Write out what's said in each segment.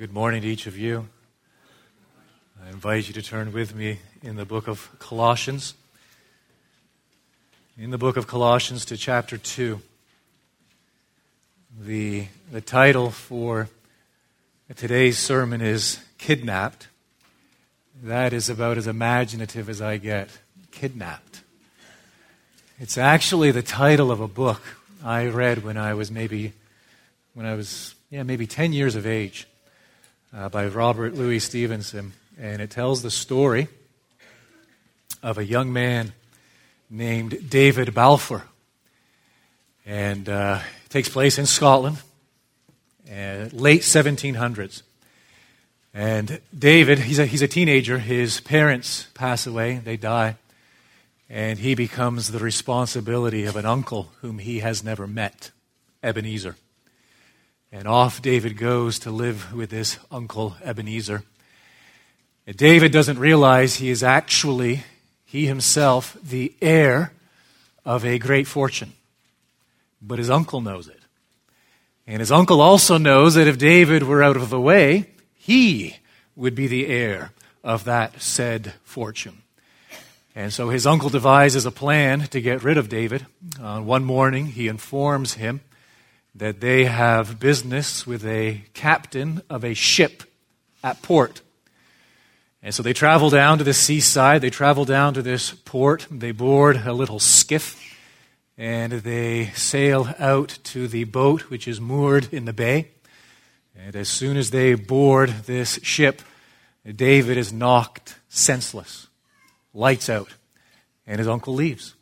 Good morning to each of you. I invite you to turn with me in the book of Colossians. In the book of Colossians to chapter 2. The, the title for today's sermon is Kidnapped. That is about as imaginative as I get. Kidnapped. It's actually the title of a book I read when I was maybe, when I was, yeah, maybe 10 years of age uh, by Robert Louis Stevenson. And it tells the story of a young man named David Balfour. And uh, it takes place in Scotland, uh, late 1700s. And David, he's a, he's a teenager. His parents pass away, they die. And he becomes the responsibility of an uncle whom he has never met, Ebenezer. And off David goes to live with his uncle Ebenezer. And David doesn't realize he is actually, he himself, the heir of a great fortune. But his uncle knows it. And his uncle also knows that if David were out of the way, he would be the heir of that said fortune. And so his uncle devises a plan to get rid of David. Uh, one morning, he informs him that they have business with a captain of a ship at port. And so they travel down to the seaside, they travel down to this port, they board a little skiff, and they sail out to the boat which is moored in the bay. And as soon as they board this ship, David is knocked senseless, lights out, and his uncle leaves.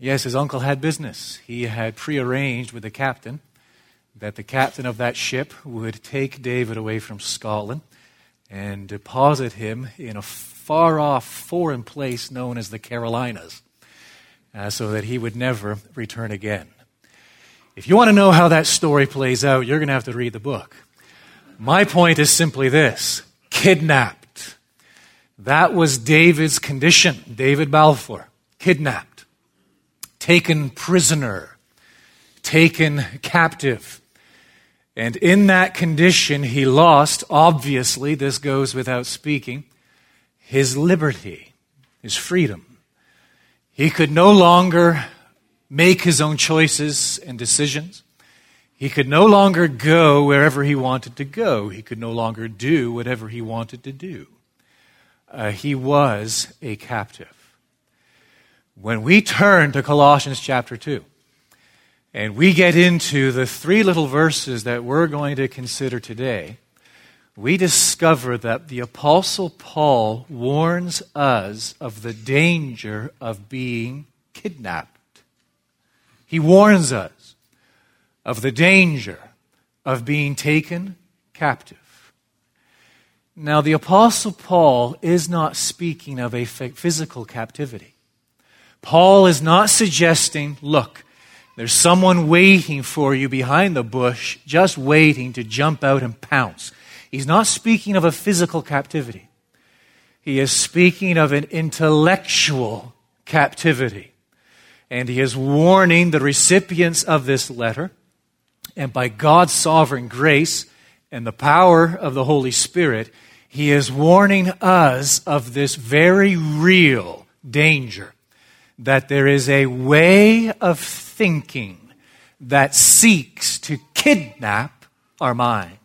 Yes, his uncle had business. He had prearranged with the captain that the captain of that ship would take David away from Scotland and deposit him in a far off foreign place known as the Carolinas uh, so that he would never return again. If you want to know how that story plays out, you're going to have to read the book. My point is simply this kidnapped. That was David's condition. David Balfour, kidnapped taken prisoner, taken captive. And in that condition, he lost, obviously, this goes without speaking, his liberty, his freedom. He could no longer make his own choices and decisions. He could no longer go wherever he wanted to go. He could no longer do whatever he wanted to do. Uh, he was a captive. When we turn to Colossians chapter 2, and we get into the three little verses that we're going to consider today, we discover that the Apostle Paul warns us of the danger of being kidnapped. He warns us of the danger of being taken captive. Now, the Apostle Paul is not speaking of a physical captivity. Paul is not suggesting, look, there's someone waiting for you behind the bush, just waiting to jump out and pounce. He's not speaking of a physical captivity. He is speaking of an intellectual captivity. And he is warning the recipients of this letter, and by God's sovereign grace and the power of the Holy Spirit, he is warning us of this very real danger that there is a way of thinking that seeks to kidnap our minds.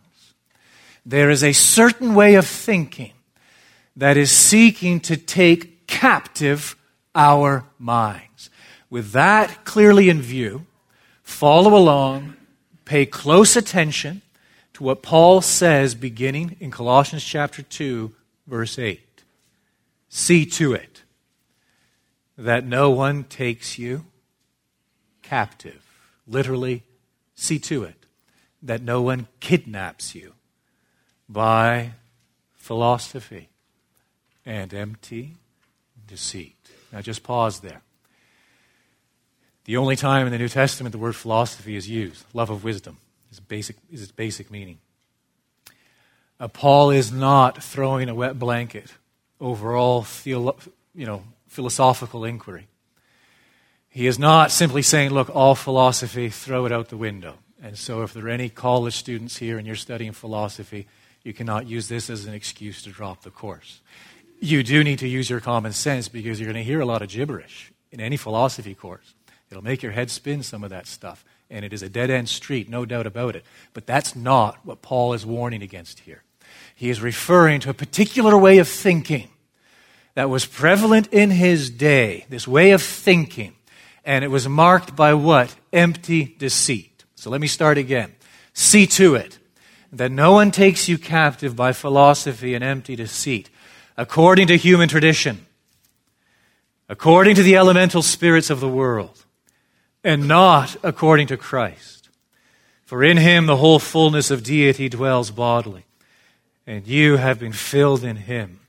There is a certain way of thinking that is seeking to take captive our minds. With that clearly in view, follow along, pay close attention to what Paul says beginning in Colossians chapter 2, verse 8. See to it that no one takes you captive. Literally, see to it that no one kidnaps you by philosophy and empty deceit. Now, just pause there. The only time in the New Testament the word philosophy is used, love of wisdom, is, basic, is its basic meaning. Uh, Paul is not throwing a wet blanket over all theolo- you know, philosophical inquiry. He is not simply saying, look, all philosophy, throw it out the window. And so, if there are any college students here and you're studying philosophy, You cannot use this as an excuse to drop the course. You do need to use your common sense because you're going to hear a lot of gibberish in any philosophy course. It'll make your head spin some of that stuff. And it is a dead end street, no doubt about it. But that's not what Paul is warning against here. He is referring to a particular way of thinking that was prevalent in his day, this way of thinking. And it was marked by what? Empty deceit. So let me start again. See to it that no one takes you captive by philosophy and empty deceit, according to human tradition, according to the elemental spirits of the world, and not according to Christ. For in him the whole fullness of deity dwells bodily, and you have been filled in him,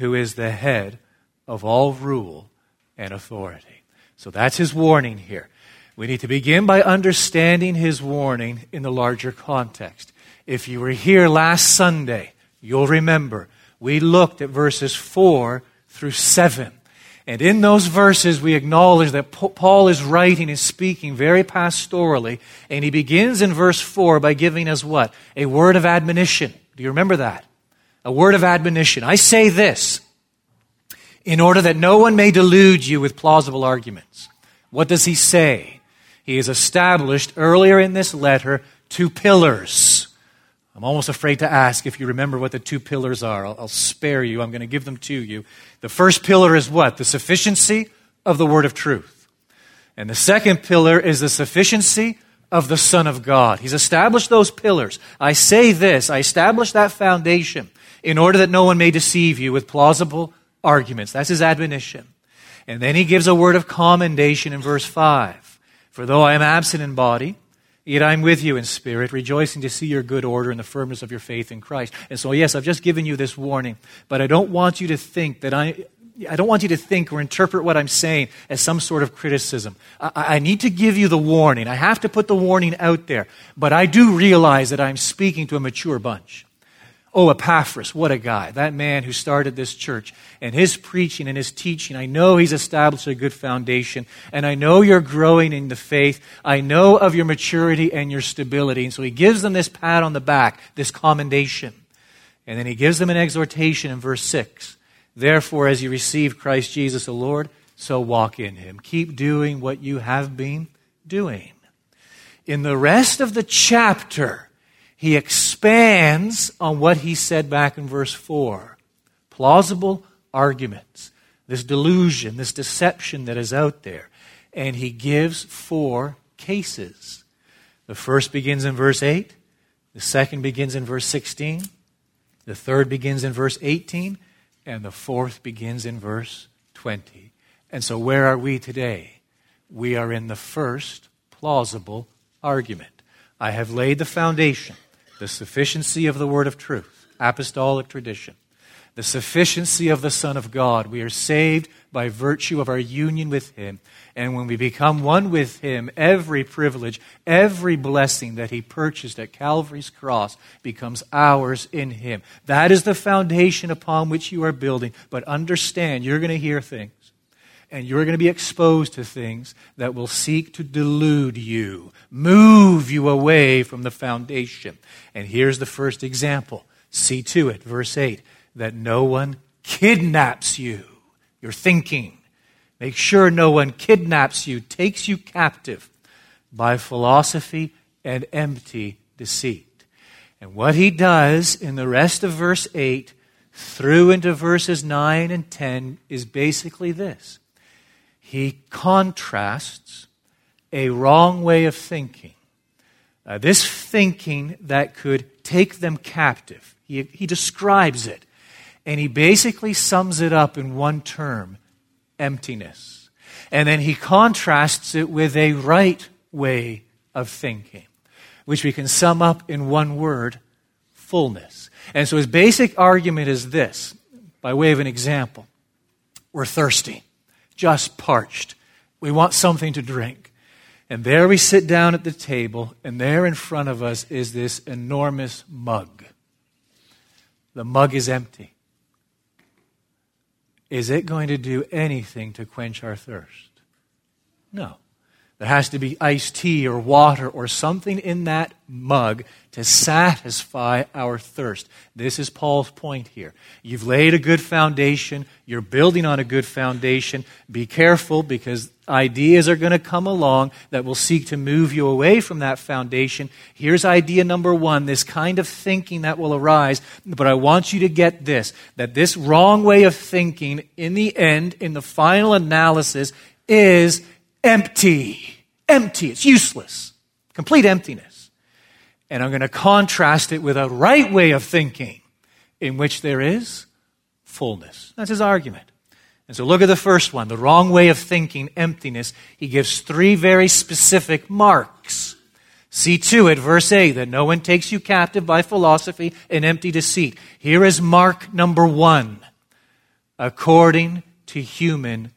who is the head of all rule and authority. So that's his warning here. We need to begin by understanding his warning in the larger context. If you were here last Sunday, you'll remember we looked at verses 4 through 7. And in those verses, we acknowledge that Paul is writing and speaking very pastorally. And he begins in verse 4 by giving us what? A word of admonition. Do you remember that? A word of admonition. I say this in order that no one may delude you with plausible arguments. What does he say? He has established earlier in this letter two pillars I'm almost afraid to ask if you remember what the two pillars are. I'll, I'll spare you. I'm going to give them to you. The first pillar is what? The sufficiency of the Word of truth. And the second pillar is the sufficiency of the Son of God. He's established those pillars. I say this, I establish that foundation in order that no one may deceive you with plausible arguments. That's his admonition. And then he gives a word of commendation in verse 5. For though I am absent in body, Yet I'm with you in spirit, rejoicing to see your good order and the firmness of your faith in Christ. And so, yes, I've just given you this warning, but I don't want you to think that I. I don't want you to think or interpret what I'm saying as some sort of criticism. I, I need to give you the warning. I have to put the warning out there. But I do realize that I'm speaking to a mature bunch. Oh, Epaphras, what a guy. That man who started this church. And his preaching and his teaching, I know he's established a good foundation. And I know you're growing in the faith. I know of your maturity and your stability. And so he gives them this pat on the back, this commendation. And then he gives them an exhortation in verse 6. Therefore, as you receive Christ Jesus the Lord, so walk in him. Keep doing what you have been doing. In the rest of the chapter, he expands on what he said back in verse 4. Plausible arguments, this delusion, this deception that is out there. And he gives four cases. The first begins in verse 8, the second begins in verse 16, the third begins in verse 18, and the fourth begins in verse 20. And so, where are we today? We are in the first plausible argument. I have laid the foundation the sufficiency of the word of truth, apostolic tradition, the sufficiency of the Son of God. We are saved by virtue of our union with Him. And when we become one with Him, every privilege, every blessing that He purchased at Calvary's cross becomes ours in Him. That is the foundation upon which you are building. But understand, you're going to hear things and you're going to be exposed to things that will seek to delude you, move you away from the foundation. And here's the first example. See to it, verse 8, that no one kidnaps you. You're thinking. Make sure no one kidnaps you, takes you captive by philosophy and empty deceit. And what he does in the rest of verse 8 through into verses 9 and 10 is basically this he contrasts a wrong way of thinking. Uh, this thinking that could take them captive. He, he describes it. And he basically sums it up in one term emptiness. And then he contrasts it with a right way of thinking, which we can sum up in one word fullness. And so his basic argument is this, by way of an example. We're thirsty just parched. We want something to drink. And there we sit down at the table, and there in front of us is this enormous mug. The mug is empty. Is it going to do anything to quench our thirst? No. There has to be iced tea or water or something in that mug to satisfy our thirst. This is Paul's point here. You've laid a good foundation, you're building on a good foundation. Be careful because ideas are going to come along that will seek to move you away from that foundation. Here's idea number one this kind of thinking that will arise. But I want you to get this that this wrong way of thinking, in the end, in the final analysis, is empty. Empty. It's useless. Complete emptiness. And I'm going to contrast it with a right way of thinking in which there is fullness. That's his argument. And so look at the first one the wrong way of thinking, emptiness. He gives three very specific marks. See to it, verse 8, that no one takes you captive by philosophy and empty deceit. Here is mark number one according to human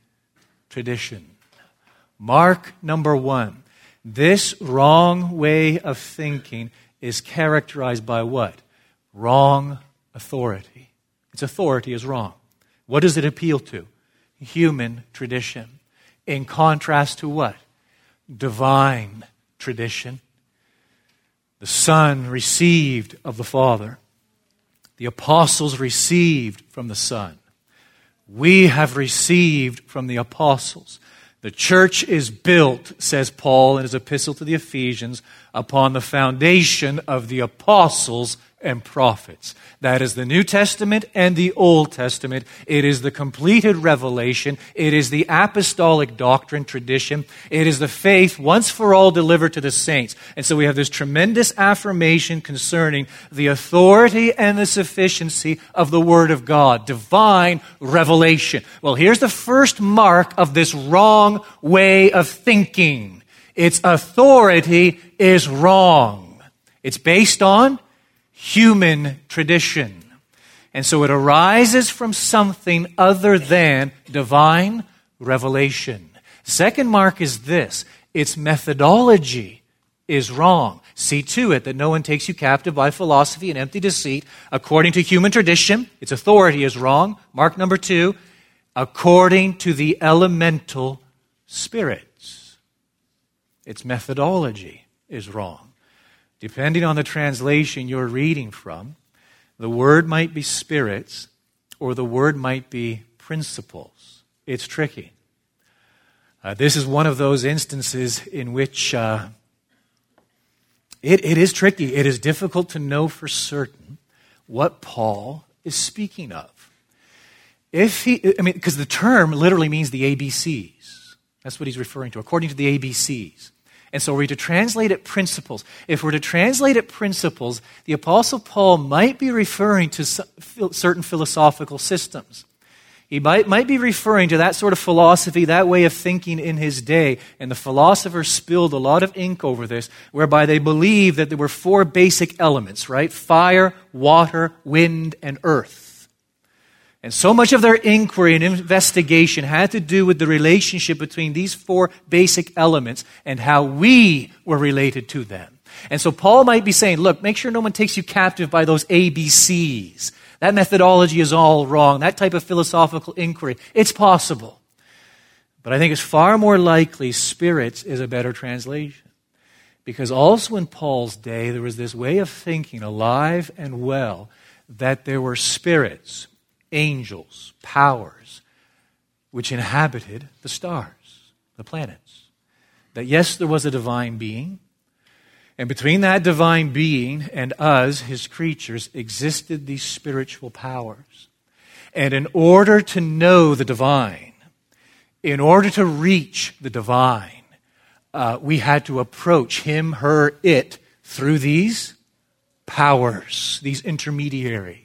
tradition. Mark number one. This wrong way of thinking is characterized by what? Wrong authority. Its authority is wrong. What does it appeal to? Human tradition. In contrast to what? Divine tradition. The Son received of the Father. The apostles received from the Son. We have received from the apostles. The church is built, says Paul in his epistle to the Ephesians, upon the foundation of the apostles and prophets. That is the New Testament and the Old Testament. It is the completed revelation. It is the apostolic doctrine tradition. It is the faith once for all delivered to the saints. And so we have this tremendous affirmation concerning the authority and the sufficiency of the Word of God, divine revelation. Well, here's the first mark of this wrong way of thinking. Its authority is wrong. It's based on human tradition. And so it arises from something other than divine revelation. Second mark is this its methodology is wrong. See to it that no one takes you captive by philosophy and empty deceit according to human tradition. Its authority is wrong. Mark number two, according to the elemental spirits. Its methodology is wrong. Depending on the translation you're reading from, the word might be spirits or the word might be principles. It's tricky. Uh, this is one of those instances in which uh, it, it is tricky. It is difficult to know for certain what Paul is speaking of. If he, I mean, because the term literally means the ABCs. That's what he's referring to, according to the ABCs. And so are we're to translate it principles. If we're to translate it principles, the Apostle Paul might be referring to certain philosophical systems. He might, might be referring to that sort of philosophy, that way of thinking in his day. And the philosophers spilled a lot of ink over this, whereby they believed that there were four basic elements, right? Fire, water, wind, and earth. And so much of their inquiry and investigation had to do with the relationship between these four basic elements and how we were related to them. And so Paul might be saying, look, make sure no one takes you captive by those ABCs. That methodology is all wrong. That type of philosophical inquiry. It's possible. But I think it's far more likely spirits is a better translation. Because also in Paul's day, there was this way of thinking, alive and well, that there were spirits angels, powers, which inhabited the stars, the planets. That yes, there was a divine being, and between that divine being and us, his creatures, existed these spiritual powers. And in order to know the divine, in order to reach the divine, uh, we had to approach him, her, it through these powers, these intermediaries.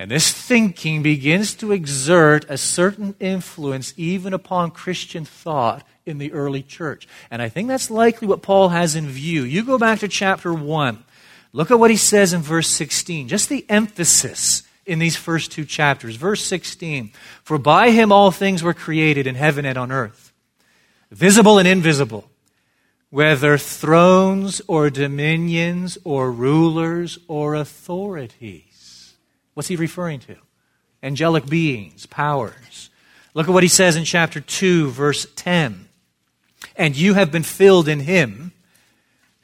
And this thinking begins to exert a certain influence even upon Christian thought in the early church. And I think that's likely what Paul has in view. You go back to chapter 1. Look at what he says in verse 16. Just the emphasis in these first two chapters. Verse 16 For by him all things were created in heaven and on earth, visible and invisible, whether thrones or dominions or rulers or authorities. What's he referring to? Angelic beings, powers. Look at what he says in chapter 2, verse 10. and you have been filled in him,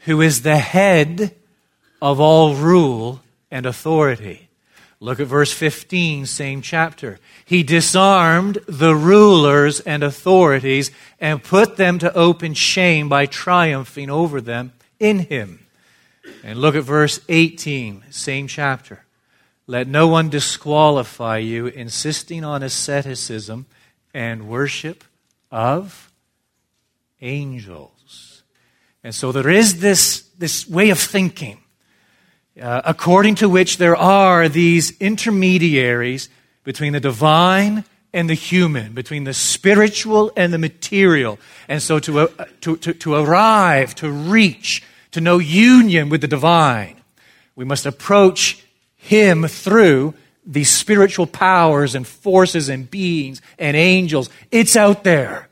who is the head of all rule and authority. Look at verse 15, same chapter. He disarmed the rulers and authorities and put them to open shame by triumphing over them in him. And look at verse 18, same chapter. Let no one disqualify you, insisting on asceticism and worship of angels. And so there is this, this way of thinking, uh, according to which there are these intermediaries between the divine and the human, between the spiritual and the material. And so to, uh, to, to, to arrive, to reach, to know union with the divine, we must approach Him through these spiritual powers and forces and beings and angels. It's out there.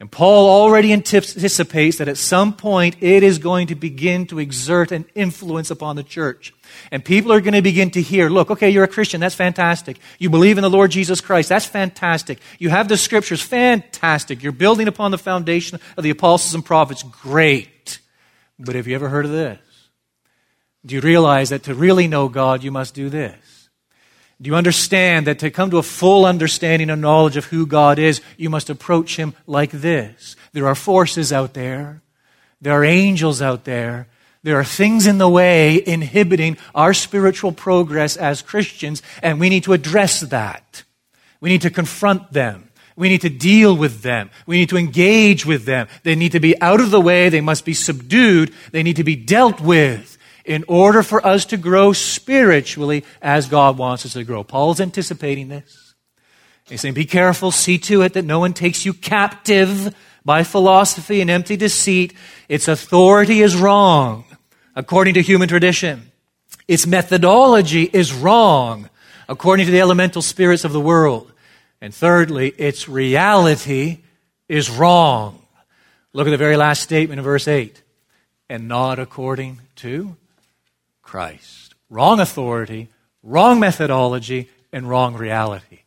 And Paul already anticipates that at some point it is going to begin to exert an influence upon the church. And people are going to begin to hear, look, okay, you're a Christian, that's fantastic. You believe in the Lord Jesus Christ, that's fantastic. You have the scriptures, fantastic. You're building upon the foundation of the apostles and prophets, great. But have you ever heard of this? Do you realize that to really know God, you must do this? Do you understand that to come to a full understanding and knowledge of who God is, you must approach Him like this? There are forces out there. There are angels out there. There are things in the way inhibiting our spiritual progress as Christians, and we need to address that. We need to confront them. We need to deal with them. We need to engage with them. They need to be out of the way. They must be subdued. They need to be dealt with in order for us to grow spiritually as God wants us to grow. Paul's anticipating this. He's saying, Be careful, see to it that no one takes you captive by philosophy and empty deceit. Its authority is wrong, according to human tradition. Its methodology is wrong, according to the elemental spirits of the world. And thirdly, its reality is wrong. Look at the very last statement in verse 8. And not according to Christ. Wrong authority, wrong methodology, and wrong reality.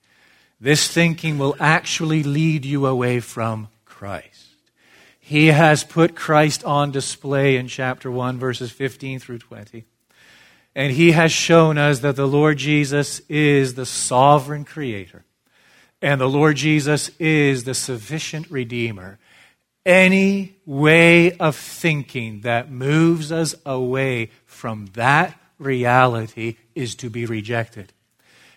This thinking will actually lead you away from Christ. He has put Christ on display in chapter 1, verses 15 through 20. And he has shown us that the Lord Jesus is the sovereign creator. And the Lord Jesus is the sufficient redeemer. Any way of thinking that moves us away from that reality is to be rejected.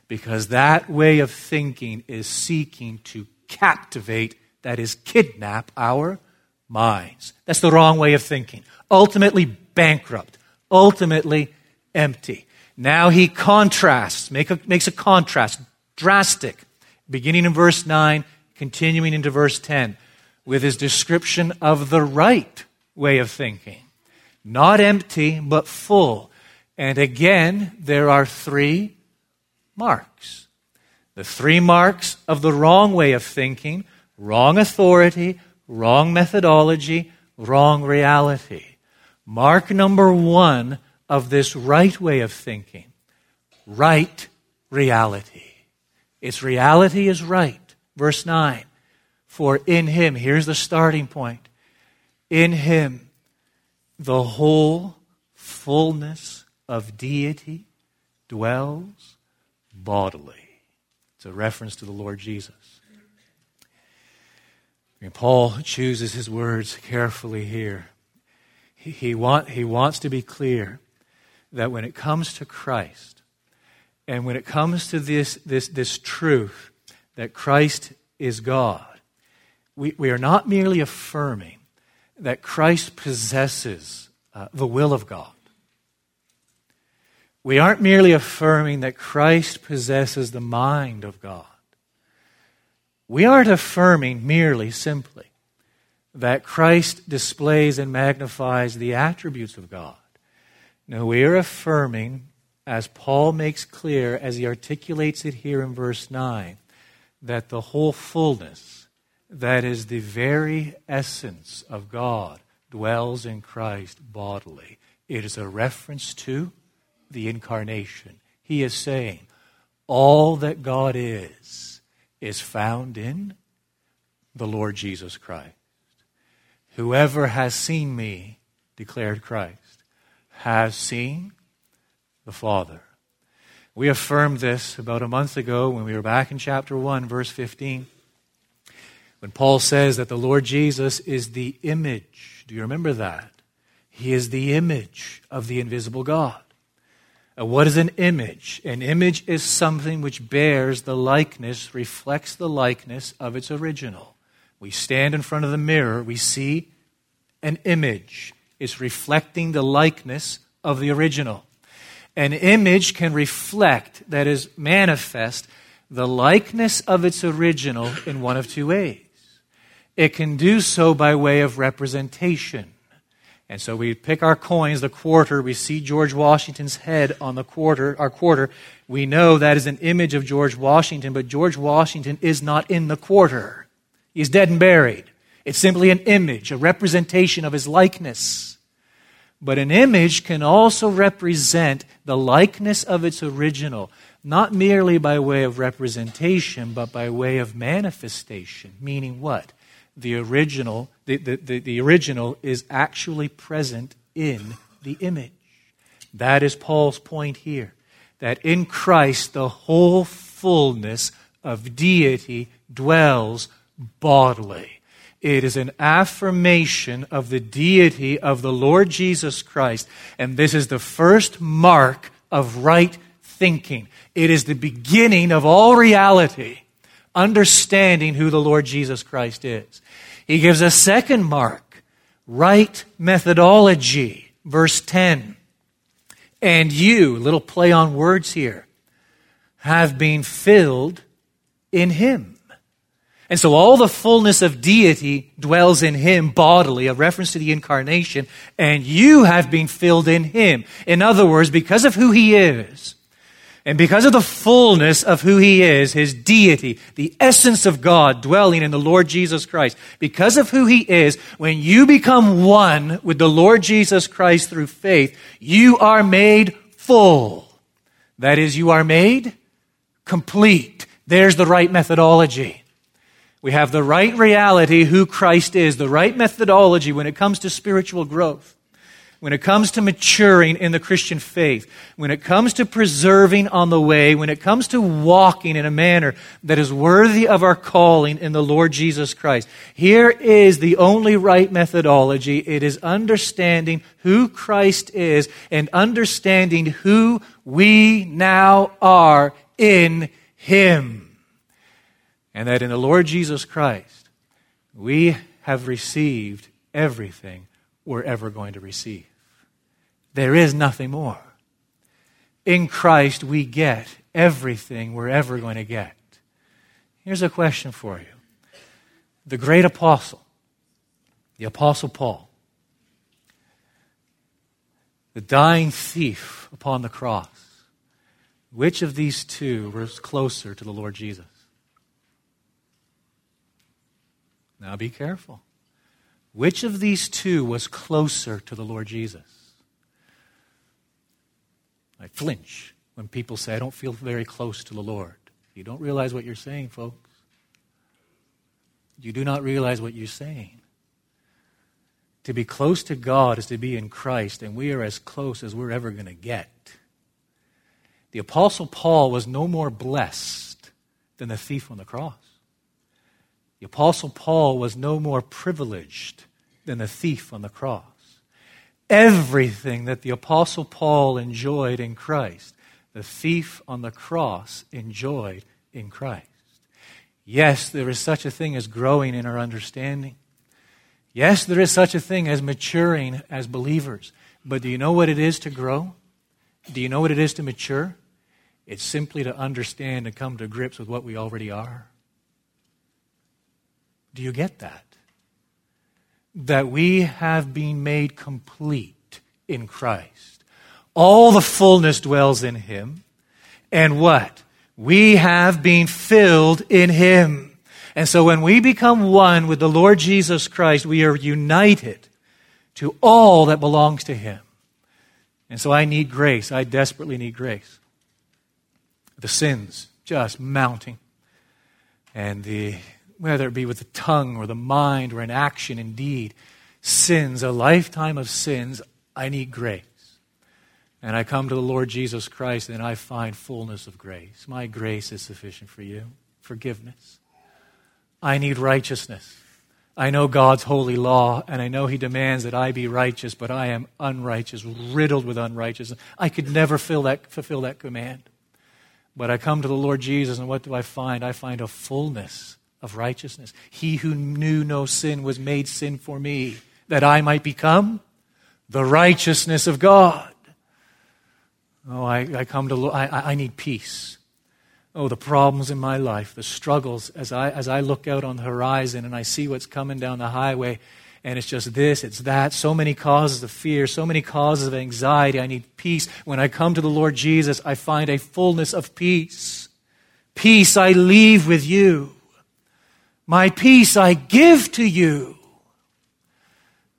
Because that way of thinking is seeking to captivate, that is, kidnap our minds. That's the wrong way of thinking. Ultimately bankrupt, ultimately empty. Now he contrasts, make a, makes a contrast, drastic, beginning in verse 9, continuing into verse 10, with his description of the right way of thinking. Not empty, but full. And again, there are three marks. The three marks of the wrong way of thinking wrong authority, wrong methodology, wrong reality. Mark number one of this right way of thinking right reality. Its reality is right. Verse 9. For in him, here's the starting point. In him, the whole fullness of deity dwells bodily. It's a reference to the Lord Jesus. And Paul chooses his words carefully here. He, he, want, he wants to be clear that when it comes to Christ, and when it comes to this, this, this truth that Christ is God, we, we are not merely affirming that Christ possesses uh, the will of God. We aren't merely affirming that Christ possesses the mind of God. We aren't affirming merely, simply, that Christ displays and magnifies the attributes of God. No, we are affirming, as Paul makes clear as he articulates it here in verse 9, that the whole fullness that is the very essence of God, dwells in Christ bodily. It is a reference to the incarnation. He is saying, all that God is, is found in the Lord Jesus Christ. Whoever has seen me, declared Christ, has seen the Father. We affirmed this about a month ago when we were back in chapter 1, verse 15, when Paul says that the Lord Jesus is the image. Do you remember that? He is the image of the invisible God. Uh, what is an image? An image is something which bears the likeness, reflects the likeness of its original. We stand in front of the mirror, we see an image. It's reflecting the likeness of the original. An image can reflect, that is, manifest, the likeness of its original in one of two ways. It can do so by way of representation. And so we pick our coins, the quarter, we see George Washington's head on the quarter, our quarter. We know that is an image of George Washington, but George Washington is not in the quarter. He's dead and buried. It's simply an image, a representation of his likeness. But an image can also represent the likeness of its original, not merely by way of representation, but by way of manifestation. Meaning what? The original, the, the, the, the original is actually present in the image. That is Paul's point here. That in Christ the whole fullness of deity dwells bodily. It is an affirmation of the deity of the Lord Jesus Christ. And this is the first mark of right thinking. It is the beginning of all reality, understanding who the Lord Jesus Christ is. He gives a second mark, right methodology. Verse 10. And you, little play on words here, have been filled in Him and so all the fullness of deity dwells in him bodily, a reference to the incarnation, and you have been filled in him. In other words, because of who he is, and because of the fullness of who he is, his deity, the essence of God dwelling in the Lord Jesus Christ, because of who he is, when you become one with the Lord Jesus Christ through faith, you are made full. That is, you are made complete. There's the right methodology. We have the right reality, who Christ is, the right methodology when it comes to spiritual growth, when it comes to maturing in the Christian faith, when it comes to preserving on the way, when it comes to walking in a manner that is worthy of our calling in the Lord Jesus Christ. Here is the only right methodology. It is understanding who Christ is and understanding who we now are in Him and that in the Lord Jesus Christ, we have received everything we're ever going to receive. There is nothing more. In Christ, we get everything we're ever going to get. Here's a question for you The great apostle, the apostle Paul, the dying thief upon the cross, which of these two was closer to the Lord Jesus? Now be careful. Which of these two was closer to the Lord Jesus? I flinch when people say, I don't feel very close to the Lord. You don't realize what you're saying, folks. You do not realize what you're saying. To be close to God is to be in Christ, and we are as close as we're ever going to get. The Apostle Paul was no more blessed than the thief on the cross. The Apostle Paul was no more privileged than the thief on the cross. Everything that the Apostle Paul enjoyed in Christ, the thief on the cross enjoyed in Christ. Yes, there is such a thing as growing in our understanding. Yes, there is such a thing as maturing as believers. But do you know what it is to grow? Do you know what it is to mature? It's simply to understand and come to grips with what we already are. Do you get that? That we have been made complete in Christ. All the fullness dwells in Him. And what? We have been filled in Him. And so when we become one with the Lord Jesus Christ, we are united to all that belongs to Him. And so I need grace. I desperately need grace. The sins just mounting. And the whether it be with the tongue or the mind or in action indeed, sins, a lifetime of sins, I need grace. And I come to the Lord Jesus Christ and I find fullness of grace. My grace is sufficient for you. Forgiveness. I need righteousness. I know God's holy law, and I know He demands that I be righteous, but I am unrighteous, riddled with unrighteousness. I could never that, fulfill that command. But I come to the Lord Jesus, and what do I find? I find a fullness of righteousness. He who knew no sin was made sin for me, that I might become the righteousness of God. Oh, I, I come to, I, I need peace. Oh, the problems in my life, the struggles as I, as I look out on the horizon and I see what's coming down the highway, and it's just this, it's that, so many causes of fear, so many causes of anxiety. I need peace. When I come to the Lord Jesus, I find a fullness of peace. Peace I leave with you. My peace I give to you.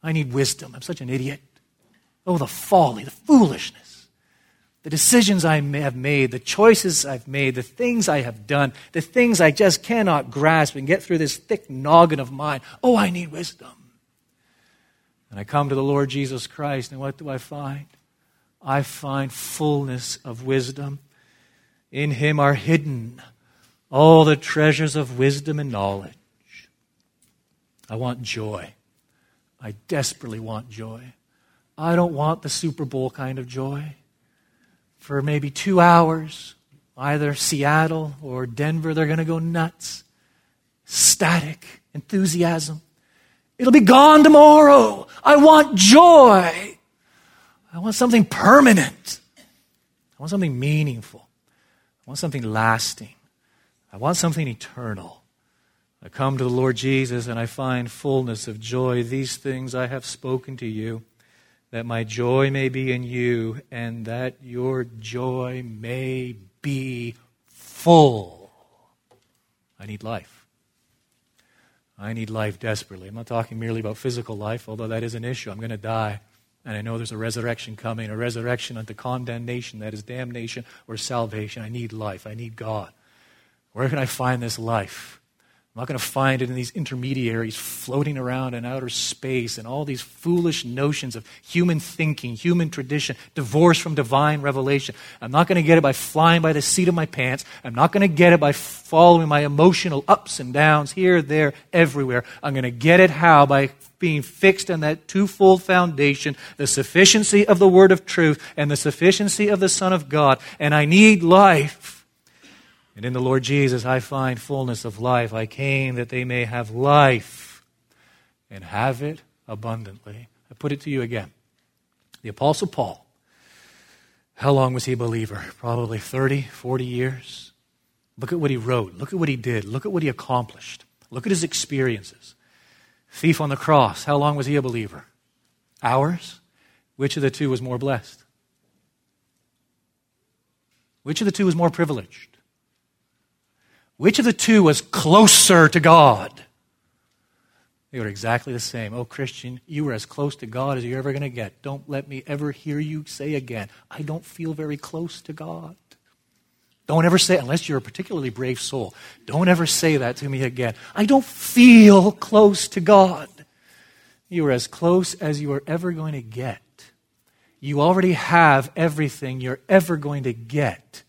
I need wisdom. I'm such an idiot. Oh, the folly, the foolishness, the decisions I have made, the choices I've made, the things I have done, the things I just cannot grasp and get through this thick noggin of mine. Oh, I need wisdom. And I come to the Lord Jesus Christ, and what do I find? I find fullness of wisdom. In Him are hidden all the treasures of wisdom and knowledge. I want joy. I desperately want joy. I don't want the Super Bowl kind of joy. For maybe two hours, either Seattle or Denver, they're going to go nuts. Static enthusiasm. It'll be gone tomorrow. I want joy. I want something permanent. I want something meaningful. I want something lasting. I want something eternal. I come to the Lord Jesus and I find fullness of joy. These things I have spoken to you, that my joy may be in you and that your joy may be full. I need life. I need life desperately. I'm not talking merely about physical life, although that is an issue. I'm going to die. And I know there's a resurrection coming, a resurrection unto condemnation, that is damnation or salvation. I need life. I need God. Where can I find this life? I'm not going to find it in these intermediaries floating around in outer space and all these foolish notions of human thinking, human tradition, divorce from divine revelation. I'm not going to get it by flying by the seat of my pants. I'm not going to get it by following my emotional ups and downs here, there, everywhere. I'm going to get it how? By being fixed on that twofold foundation the sufficiency of the Word of truth and the sufficiency of the Son of God. And I need life. And in the Lord Jesus, I find fullness of life. I came that they may have life and have it abundantly. I put it to you again. The Apostle Paul, how long was he a believer? Probably 30, 40 years. Look at what he wrote. Look at what he did. Look at what he accomplished. Look at his experiences. Thief on the cross, how long was he a believer? Hours? Which of the two was more blessed? Which of the two was more privileged? Which of the two was closer to God? They were exactly the same. Oh, Christian, you were as close to God as you're ever going to get. Don't let me ever hear you say again, I don't feel very close to God. Don't ever say, unless you're a particularly brave soul, don't ever say that to me again. I don't feel close to God. You are as close as you are ever going to get. You already have everything you're ever going to get.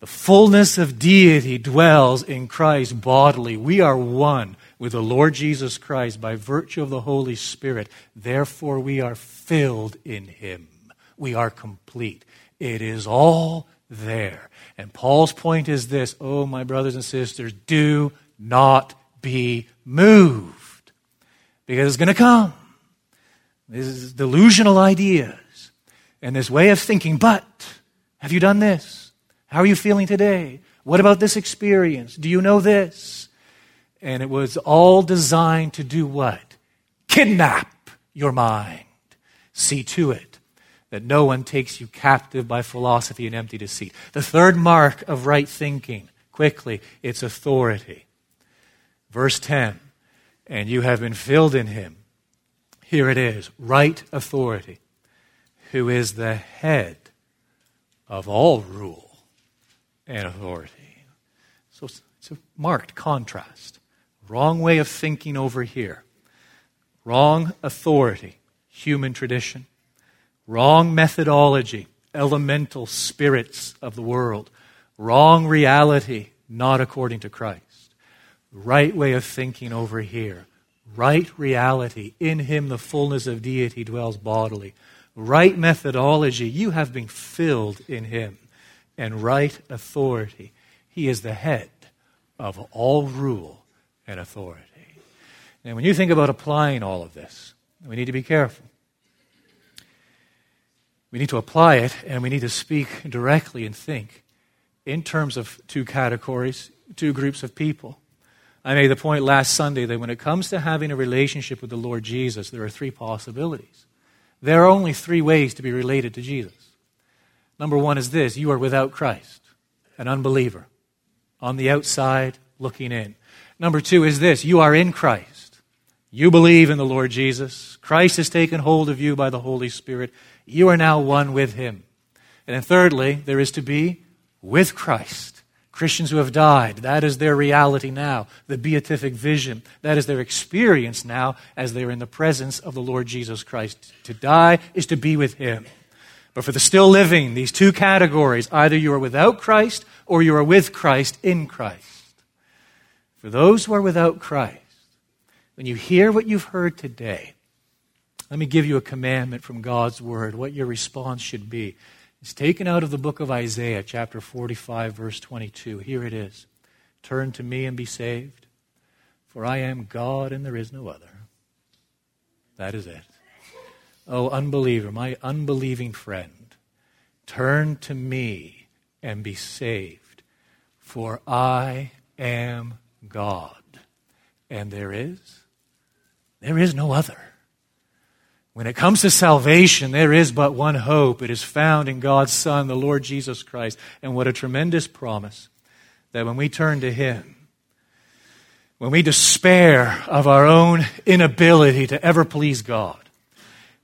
The fullness of deity dwells in Christ bodily. We are one with the Lord Jesus Christ by virtue of the Holy Spirit. Therefore, we are filled in Him. We are complete. It is all there. And Paul's point is this oh, my brothers and sisters, do not be moved because it's going to come. This is delusional ideas and this way of thinking. But have you done this? How are you feeling today? What about this experience? Do you know this? And it was all designed to do what? Kidnap your mind. See to it that no one takes you captive by philosophy and empty deceit. The third mark of right thinking, quickly, it's authority. Verse 10 And you have been filled in him. Here it is right authority, who is the head of all rule and authority. So it's a marked contrast. Wrong way of thinking over here. Wrong authority, human tradition. Wrong methodology, elemental spirits of the world. Wrong reality, not according to Christ. Right way of thinking over here. Right reality. In him the fullness of deity dwells bodily. Right methodology. You have been filled in him. And right authority. He is the head of all rule and authority. And when you think about applying all of this, we need to be careful. We need to apply it and we need to speak directly and think in terms of two categories, two groups of people. I made the point last Sunday that when it comes to having a relationship with the Lord Jesus, there are three possibilities. There are only three ways to be related to Jesus. Number one is this you are without Christ, an unbeliever, on the outside looking in. Number two is this you are in Christ. You believe in the Lord Jesus. Christ has taken hold of you by the Holy Spirit. You are now one with Him. And then, thirdly, there is to be with Christ. Christians who have died, that is their reality now. The beatific vision, that is their experience now as they're in the presence of the Lord Jesus Christ. To die is to be with Him. But for the still living, these two categories either you are without Christ or you are with Christ in Christ. For those who are without Christ, when you hear what you've heard today, let me give you a commandment from God's Word, what your response should be. It's taken out of the book of Isaiah, chapter 45, verse 22. Here it is Turn to me and be saved, for I am God and there is no other. That is it. Oh, unbeliever, my unbelieving friend, turn to me and be saved, for I am God, and there is, there is no other. When it comes to salvation, there is but one hope. It is found in God's Son, the Lord Jesus Christ. And what a tremendous promise that when we turn to Him, when we despair of our own inability to ever please God,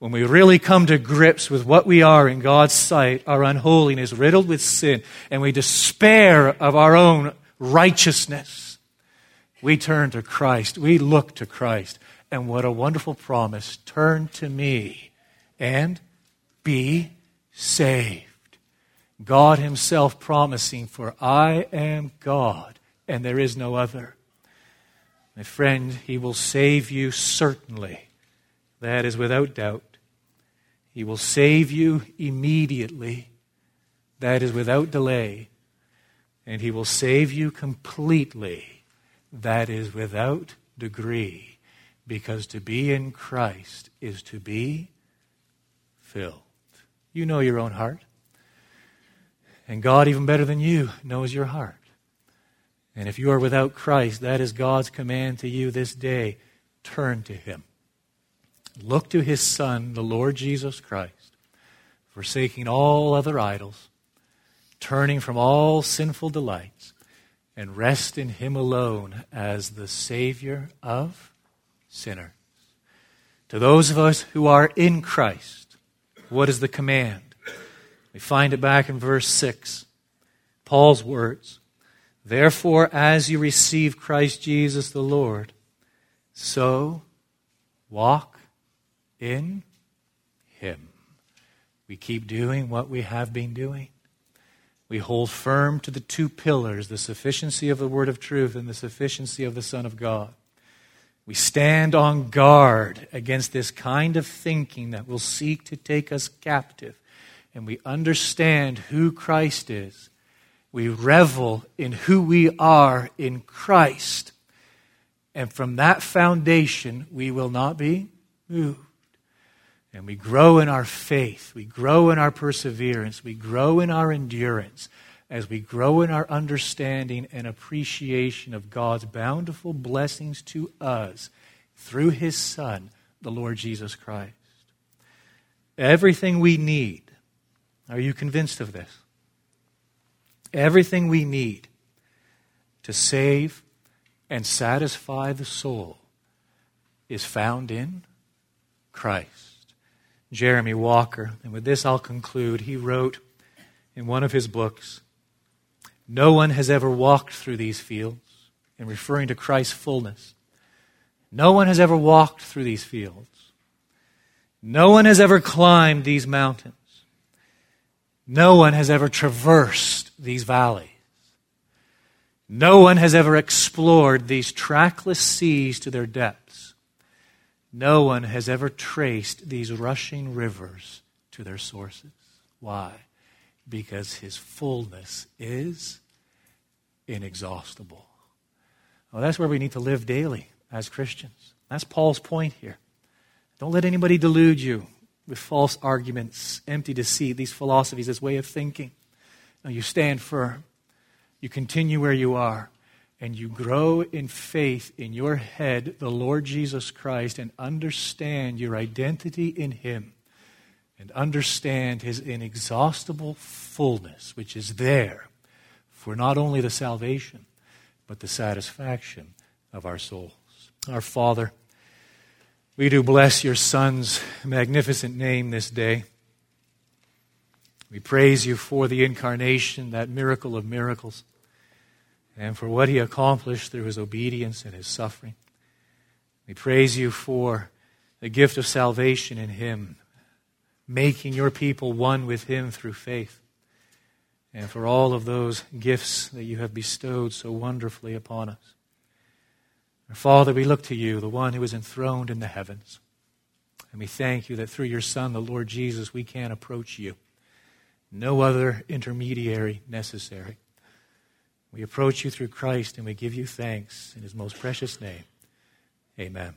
when we really come to grips with what we are in God's sight, our unholiness, riddled with sin, and we despair of our own righteousness, we turn to Christ. We look to Christ. And what a wonderful promise. Turn to me and be saved. God Himself promising, For I am God, and there is no other. My friend, He will save you certainly. That is without doubt. He will save you immediately. That is without delay. And He will save you completely. That is without degree. Because to be in Christ is to be filled. You know your own heart. And God, even better than you, knows your heart. And if you are without Christ, that is God's command to you this day. Turn to Him. Look to His Son, the Lord Jesus Christ, forsaking all other idols, turning from all sinful delights, and rest in Him alone as the Savior of sinners. To those of us who are in Christ, what is the command? We find it back in verse 6. Paul's words Therefore, as you receive Christ Jesus the Lord, so walk in Him. We keep doing what we have been doing. We hold firm to the two pillars the sufficiency of the Word of truth and the sufficiency of the Son of God. We stand on guard against this kind of thinking that will seek to take us captive. And we understand who Christ is. We revel in who we are in Christ. And from that foundation, we will not be moved. And we grow in our faith. We grow in our perseverance. We grow in our endurance as we grow in our understanding and appreciation of God's bountiful blessings to us through His Son, the Lord Jesus Christ. Everything we need, are you convinced of this? Everything we need to save and satisfy the soul is found in Christ. Jeremy Walker, and with this I'll conclude, he wrote in one of his books no one has ever walked through these fields, in referring to Christ's fullness. No one has ever walked through these fields. No one has ever climbed these mountains. No one has ever traversed these valleys. No one has ever explored these trackless seas to their depths. No one has ever traced these rushing rivers to their sources. Why? Because his fullness is inexhaustible. Well, that's where we need to live daily as Christians. That's Paul's point here. Don't let anybody delude you with false arguments, empty deceit, these philosophies, this way of thinking. No, you stand firm. You continue where you are. And you grow in faith in your head, the Lord Jesus Christ, and understand your identity in Him. And understand His inexhaustible fullness, which is there for not only the salvation, but the satisfaction of our souls. Our Father, we do bless your Son's magnificent name this day. We praise you for the incarnation, that miracle of miracles, and for what he accomplished through his obedience and his suffering. We praise you for the gift of salvation in him, making your people one with him through faith, and for all of those gifts that you have bestowed so wonderfully upon us. Father, we look to you, the one who is enthroned in the heavens. And we thank you that through your Son, the Lord Jesus, we can approach you. No other intermediary necessary. We approach you through Christ and we give you thanks in his most precious name. Amen.